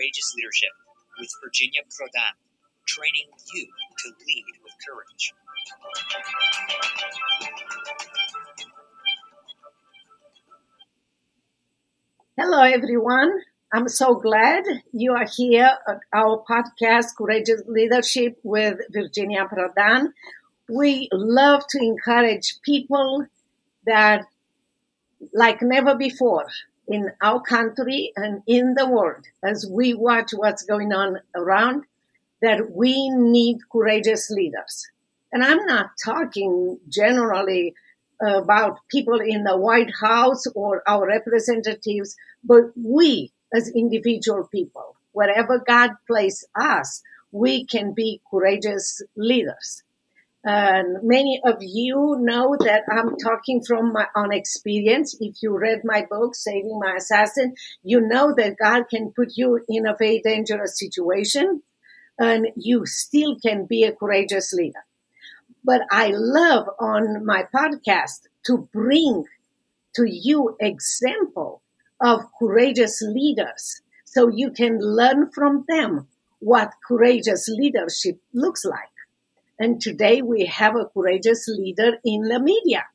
Courageous Leadership with Virginia Prodan, training you to lead with courage. Hello, everyone. I'm so glad you are here at our podcast, Courageous Leadership with Virginia Prodan. We love to encourage people that, like never before, in our country and in the world, as we watch what's going on around, that we need courageous leaders. And I'm not talking generally about people in the White House or our representatives, but we as individual people, wherever God placed us, we can be courageous leaders. And many of you know that I'm talking from my own experience. If you read my book, Saving My Assassin, you know that God can put you in a very dangerous situation and you still can be a courageous leader. But I love on my podcast to bring to you example of courageous leaders so you can learn from them what courageous leadership looks like. And today we have a courageous leader in the media.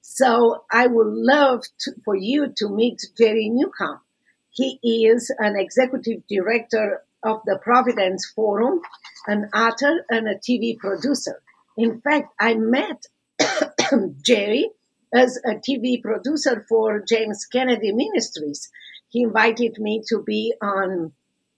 So I would love to, for you to meet Jerry Newcombe. He is an executive director of the Providence Forum, an author and a TV producer. In fact, I met Jerry as a TV producer for James Kennedy Ministries. He invited me to be on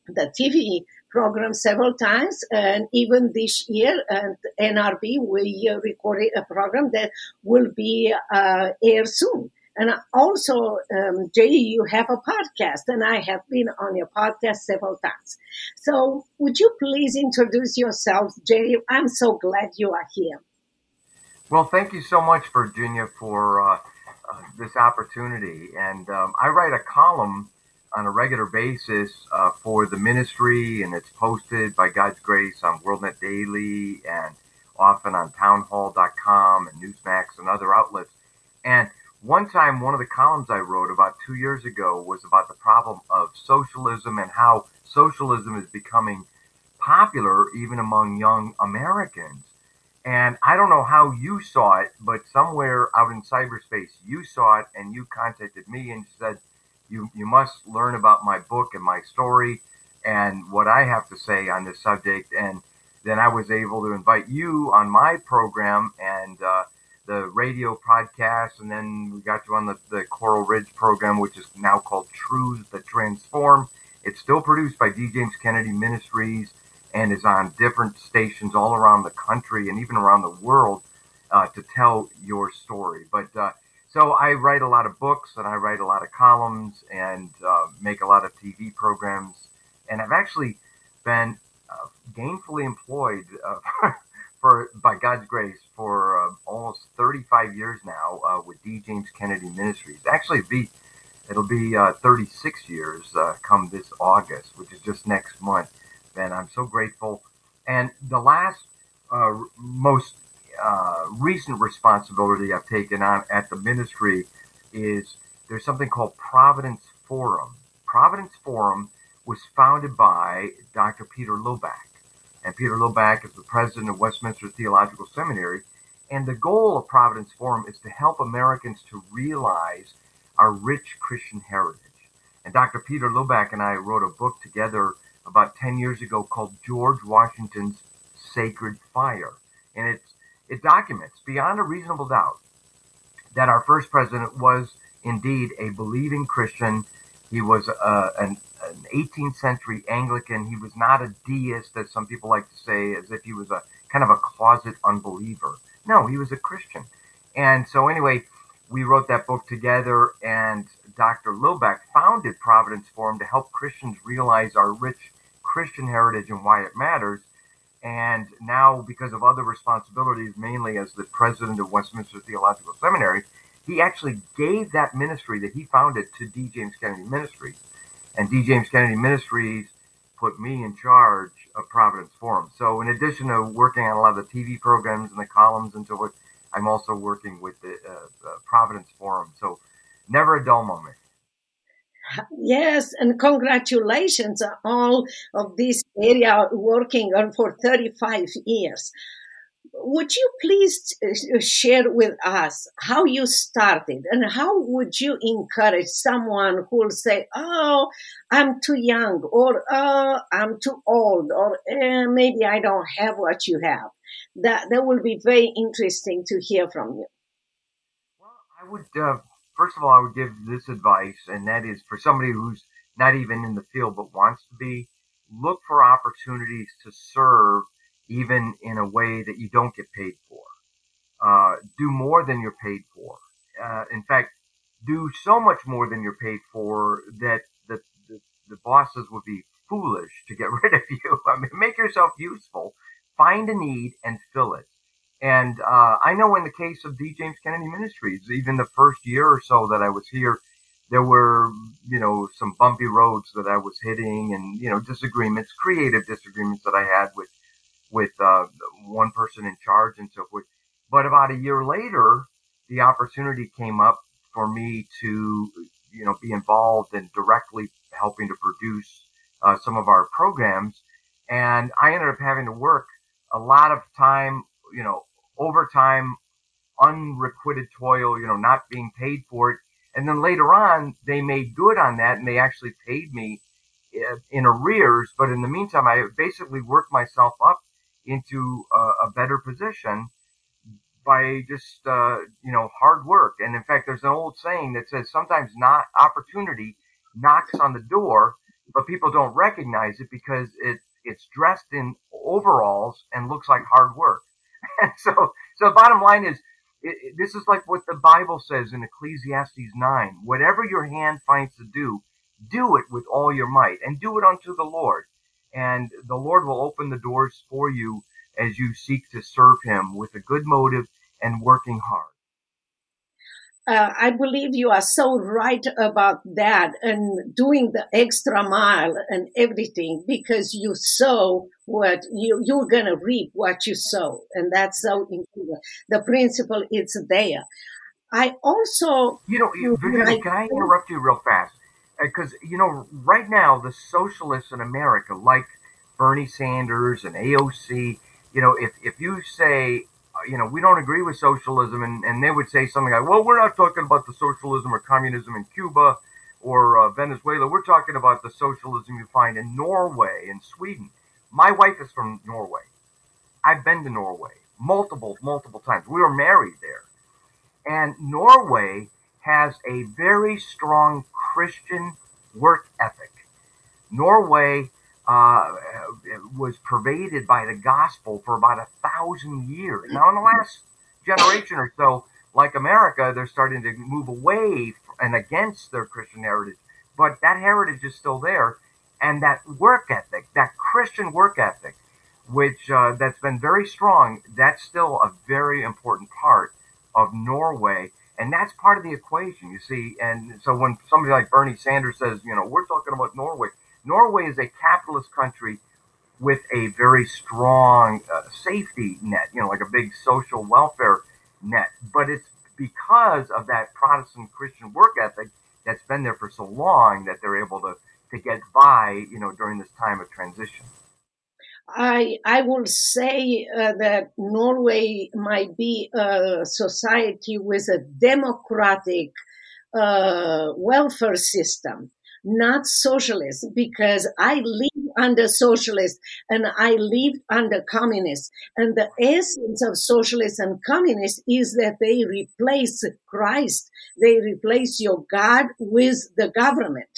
the TV program several times, and even this year at NRB, we recorded a program that will be uh, aired soon. And also, um, Jay, you have a podcast, and I have been on your podcast several times. So, would you please introduce yourself, Jay? I'm so glad you are here. Well, thank you so much, Virginia, for uh, uh, this opportunity. And um, I write a column on a regular basis uh, for the ministry, and it's posted by God's grace on WorldNet Daily and often on townhall.com and Newsmax and other outlets. And one time, one of the columns I wrote about two years ago was about the problem of socialism and how socialism is becoming popular even among young Americans. And I don't know how you saw it, but somewhere out in cyberspace, you saw it and you contacted me and said, you you must learn about my book and my story and what I have to say on this subject. And then I was able to invite you on my program and uh, the radio podcast, and then we got you on the, the Coral Ridge program, which is now called Truths That Transform. It's still produced by D. James Kennedy Ministries and is on different stations all around the country and even around the world uh, to tell your story. But uh, so I write a lot of books and I write a lot of columns and uh, make a lot of TV programs. And I've actually been uh, gainfully employed uh, for by God's grace for uh, almost 35 years now uh, with D. James Kennedy Ministries. Actually, be it'll be uh, 36 years come this August, which is just next month. And I'm so grateful. And the last most uh, recent responsibility I've taken on at the ministry is there's something called Providence Forum. Providence Forum was founded by Dr. Peter Lillback. And Peter Lillback is the president of Westminster Theological Seminary. And the goal of Providence Forum is to help Americans to realize our rich Christian heritage. And Dr. Peter Lillback and I wrote a book together about 10 years ago called George Washington's Sacred Fire. And it's it documents beyond a reasonable doubt that our first president was indeed a believing Christian. He was uh, an, an 18th century Anglican. He was not a deist, as some people like to say, as if he was a kind of a closet unbeliever. No, he was a Christian. And so, anyway, we wrote that book together, and Dr. Lillback founded Providence Forum to help Christians realize our rich Christian heritage and why it matters. And now, because of other responsibilities, mainly as the president of Westminster Theological Seminary, he actually gave that ministry that he founded to D. James Kennedy Ministries. And D. James Kennedy Ministries put me in charge of Providence Forum. So, in addition to working on a lot of the TV programs and the columns and so forth, I'm also working with the uh, uh, Providence Forum. So, never a dull moment. Yes, and congratulations on all of this area working on for 35 years. Would you please uh, share with us how you started and how would you encourage someone who will say, Oh, I'm too young, or Oh, I'm too old, or eh, maybe I don't have what you have? That, that will be very interesting to hear from you. Well, I would, uh, first of all, I would give this advice, and that is for somebody who's not even in the field but wants to be, look for opportunities to serve even in a way that you don't get paid for. Uh, do more than you're paid for. Uh, in fact, do so much more than you're paid for that the, the, the bosses would be foolish to get rid of you. I mean, make yourself useful, find a need and fill it. And uh, I know in the case of D. James Kennedy Ministries, even the first year or so that I was here, there were, you know, some bumpy roads that I was hitting and, you know, disagreements, creative disagreements that I had with with uh, one person in charge and so forth. But about a year later, the opportunity came up for me to, you know, be involved in directly helping to produce uh, some of our programs. And I ended up having to work a lot of time, you know, overtime, unrequited toil, you know, not being paid for it. And then later on, they made good on that and they actually paid me uh, in arrears. But in the meantime, I basically worked myself up into a, a better position by just uh, you know hard work. And in fact, there's an old saying that says sometimes not opportunity knocks on the door, but people don't recognize it because it it's dressed in overalls and looks like hard work. So, so bottom line is, it, it, this is like what the Bible says in Ecclesiastes 9. Whatever your hand finds to do, do it with all your might and do it unto the Lord and the Lord will open the doors for you as you seek to serve Him with a good motive and working hard. Uh, I believe you are so right about that and doing the extra mile and everything because you sow what you, you're going to reap what you sow. And that's so important. The principle is there. I also, you know, Virginia, can I interrupt you real fast? because you know right now the socialists in America, like Bernie Sanders and AOC, you know, if if you say uh, you know, we don't agree with socialism, and, and they would say something like, well, we're not talking about the socialism or communism in Cuba or uh, Venezuela. We're talking about the socialism you find in Norway and Sweden. My wife is from Norway. I've been to Norway multiple, multiple times. We were married there. And Norway has a very strong Christian work ethic. Norway uh, was pervaded by the gospel for about a thousand years. Now, in the last generation or so, like America, they're starting to move away and against their Christian heritage. But that heritage is still there. And that work ethic, that Christian work ethic, which uh, that's been very strong, that's still a very important part of Norway and that's part of the equation, you see. And so when somebody like Bernie Sanders says, you know, we're talking about Norway, Norway is a capitalist country with a very strong uh, safety net, you know, like a big social welfare net. But it's because of that Protestant Christian work ethic that's been there for so long that they're able to, to get by, you know, during this time of transition. I I will say uh, that Norway might be a society with a democratic uh, welfare system, not socialist, because I live under socialist and I lived under communist. And the essence of socialist and communist is that they replace Christ. They replace your God with the government.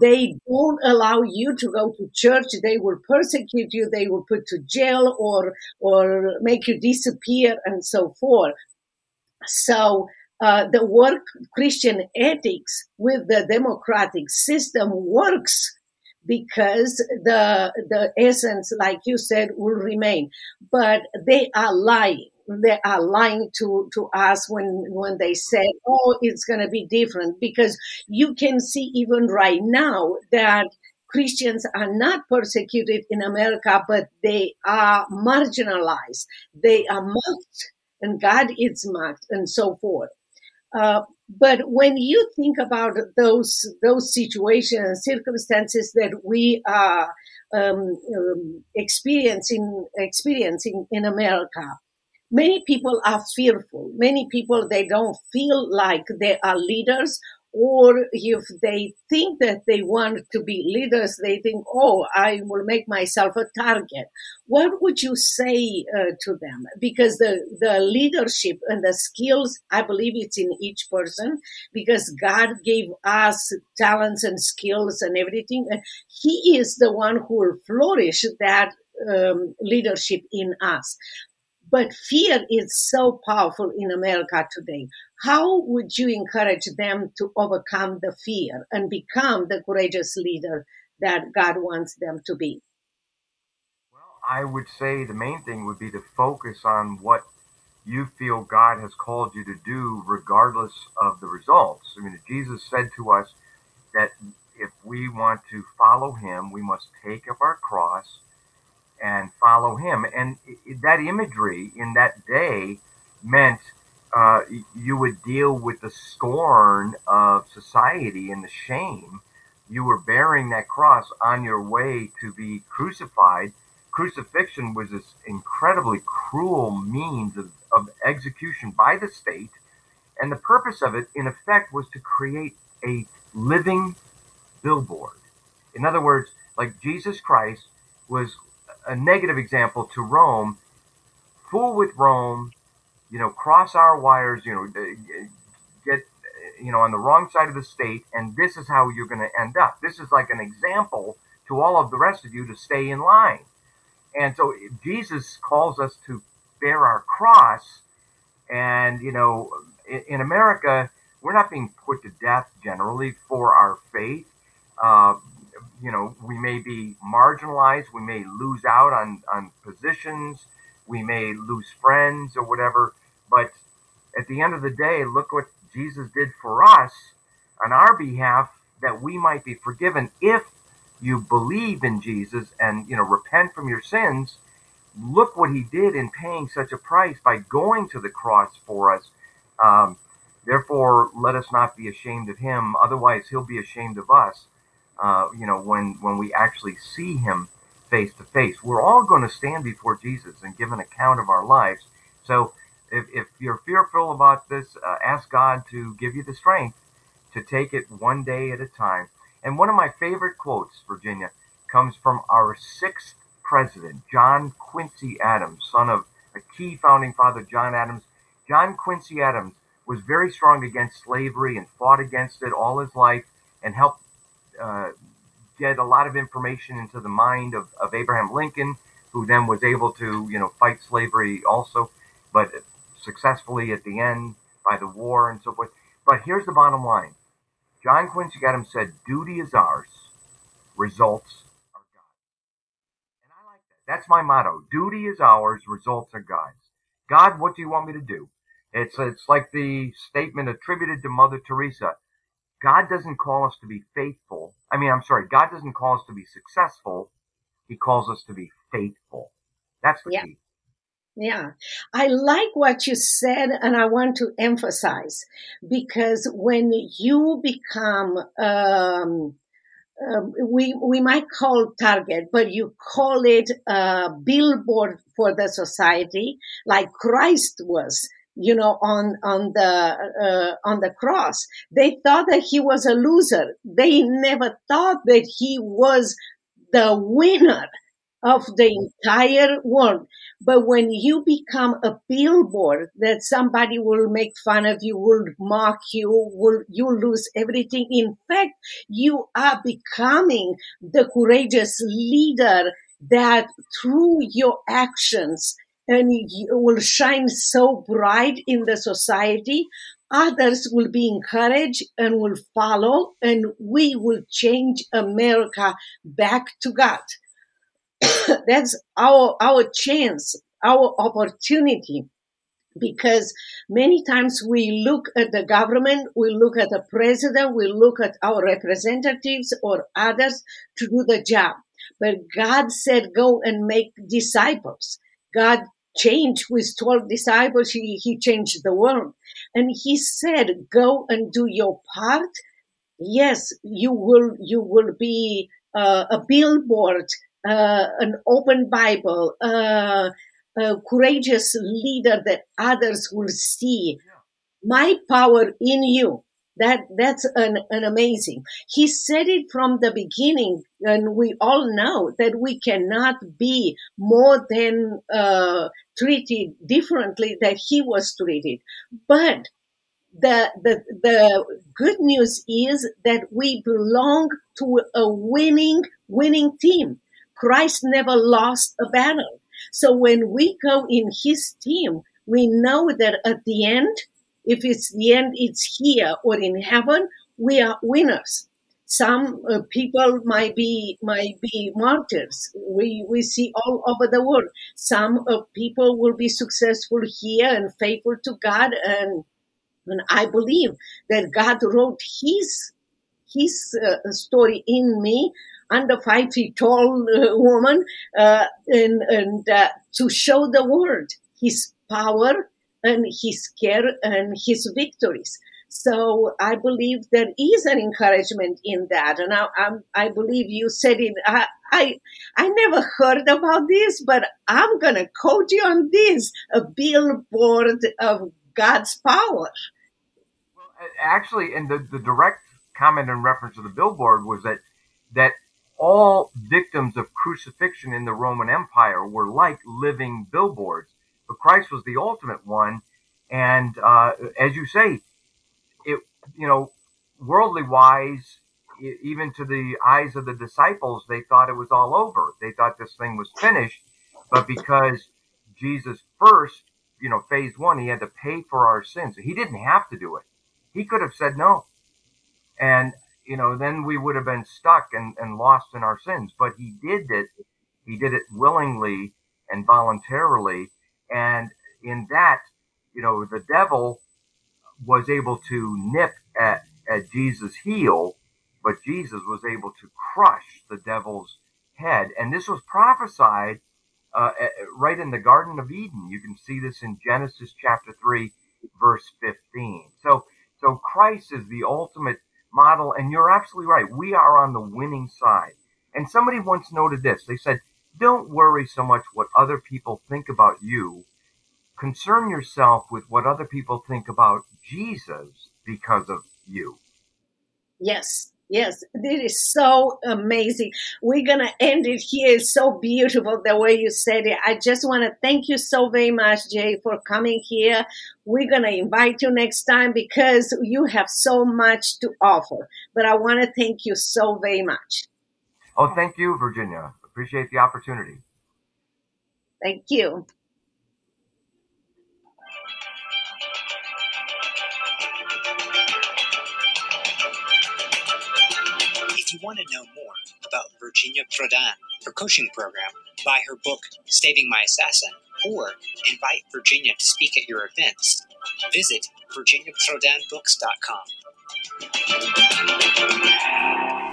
They don't allow you to go to church. They will persecute you. They will put to jail or, or make you disappear and so forth. So, uh, the work Christian ethics with the democratic system works because the the essence, like you said, will remain. But they are lying they are lying to, to us when, when they say, oh, it's going to be different. Because you can see even right now that Christians are not persecuted in America, but they are marginalized. They are mocked, and God is mocked, and so forth. Uh, but when you think about those those situations, circumstances that we are um, um, experiencing experiencing in America, many people are fearful. Many people they don't feel like they are leaders or if they think that they want to be leaders, they think, oh, I will make myself a target. What would you say uh, to them? Because the, the leadership and the skills, I believe it's in each person because God gave us talents and skills and everything. And He is the one who will flourish that um, leadership in us. But fear is so powerful in America today. How would you encourage them to overcome the fear and become the courageous leader that God wants them to be? Well, I would say the main thing would be to focus on what you feel God has called you to do, regardless of the results. I mean, Jesus said to us that if we want to follow Him, we must take up our cross and follow him. And that imagery in that day meant uh, you would deal with the scorn of society and the shame. You were bearing that cross on your way to be crucified. Crucifixion was this incredibly cruel means of, of execution by the state. And the purpose of it, in effect, was to create a living billboard. In other words, like Jesus Christ was a negative example to Rome, fool with Rome, you know, cross our wires, you know, get, you know, on the wrong side of the state, and this is how you're going to end up. This is like an example to all of the rest of you to stay in line. And so Jesus calls us to bear our cross. And, you know, in America, we're not being put to death generally for our faith. Uh, you know, we may be marginalized, we may lose out on, on positions, we may lose friends or whatever. But at the end of the day, look what Jesus did for us on our behalf that we might be forgiven if you believe in Jesus and, you know, repent from your sins. Look what he did in paying such a price by going to the cross for us. Um, therefore, let us not be ashamed of him. Otherwise, he'll be ashamed of us uh, you know, when when we actually see Him face to face. We're all going to stand before Jesus and give an account of our lives. So if, if you're fearful about this, uh, ask God to give you the strength to take it one day at a time. And one of my favorite quotes, Virginia, comes from our sixth president, John Quincy Adams, son of a key founding father, John Adams. John Quincy Adams was very strong against slavery and fought against it all his life and helped uh, get a lot of information into the mind of, of Abraham Lincoln, who then was able to, you know, fight slavery also, but successfully at the end by the war and so forth. But here's the bottom line. John Quincy Adams said, duty is ours, results are God's. And I like that. That's my motto. Duty is ours, results are God's. God, what do you want me to do? It's, it's like the statement attributed to Mother Teresa. God doesn't call us to be faithful. I mean, I'm sorry, God doesn't call us to be successful. He calls us to be faithful. That's the yeah. key. Yeah, I like what you said, and I want to emphasize because when you become, um, uh, we we might call target, but you call it a billboard for the society, like Christ was you know, on on the uh, on the cross. They thought that he was a loser. They never thought that he was the winner of the entire world. But when you become a billboard that somebody will make fun of you, will mock you, will you lose everything. In fact, you are becoming the courageous leader that through your actions and you will shine so bright in the society. Others will be encouraged and will follow, and we will change America back to God. That's our our chance, our opportunity because many times we look at the government, we look at the president, we look at our representatives or others to do the job. But God said, go and make disciples. God changed with 12 disciples, he, he changed the world. And he said, go and do your part. Yes, you will, you will be uh, a billboard, uh, an open Bible, uh, a courageous leader that others will see my power in you that that's an, an amazing. He said it from the beginning and we all know that we cannot be more than uh, treated differently that he was treated. But the, the the good news is that we belong to a winning winning team. Christ never lost a battle. So when we go in his team we know that at the end if it's the end, it's here or in heaven. We are winners. Some uh, people might be might be martyrs. We we see all over the world. Some uh, people will be successful here and faithful to God, and and I believe that God wrote His His uh, story in me under five feet tall uh, woman, uh, and, and uh, to show the world His power and his care and his victories. So I believe there is an encouragement in that, and I, I'm, I believe you said it. I, I, I never heard about this, but I'm gonna quote you on this: a billboard of God's power. Well, actually, and the, the direct comment in reference to the billboard was that that all victims of crucifixion in the Roman Empire were like living billboards but Christ was the ultimate one. And uh, as you say, it you know, worldly wise, even to the eyes of the disciples, they thought it was all over. They thought this thing was finished. But because Jesus first, you know, phase one, he had to pay for our sins. He didn't have to do it. He could have said no. And, you know, then we would have been stuck and, and lost in our sins. But he did it. He did it willingly and voluntarily. And in that, you know, the devil was able to nip at, at Jesus' heel, but Jesus was able to crush the devil's head. And this was prophesied uh, right in the Garden of Eden. You can see this in Genesis chapter 3, verse 15. So, so Christ is the ultimate model, and you're absolutely right. We are on the winning side. And somebody once noted this. They said, don't worry so much what other people think about you. Concern yourself with what other people think about Jesus because of you. Yes, yes, this is so amazing. We're going to end it here. It's so beautiful the way you said it. I just want to thank you so very much, Jay, for coming here. We're going to invite you next time because you have so much to offer. But I want to thank you so very much. Oh, thank you, Virginia. Appreciate the opportunity. Thank you. If you want to know more about Virginia Prodan, her coaching program, buy her book, Saving My Assassin, or invite Virginia to speak at your events, visit virginiaprodanbooks.com.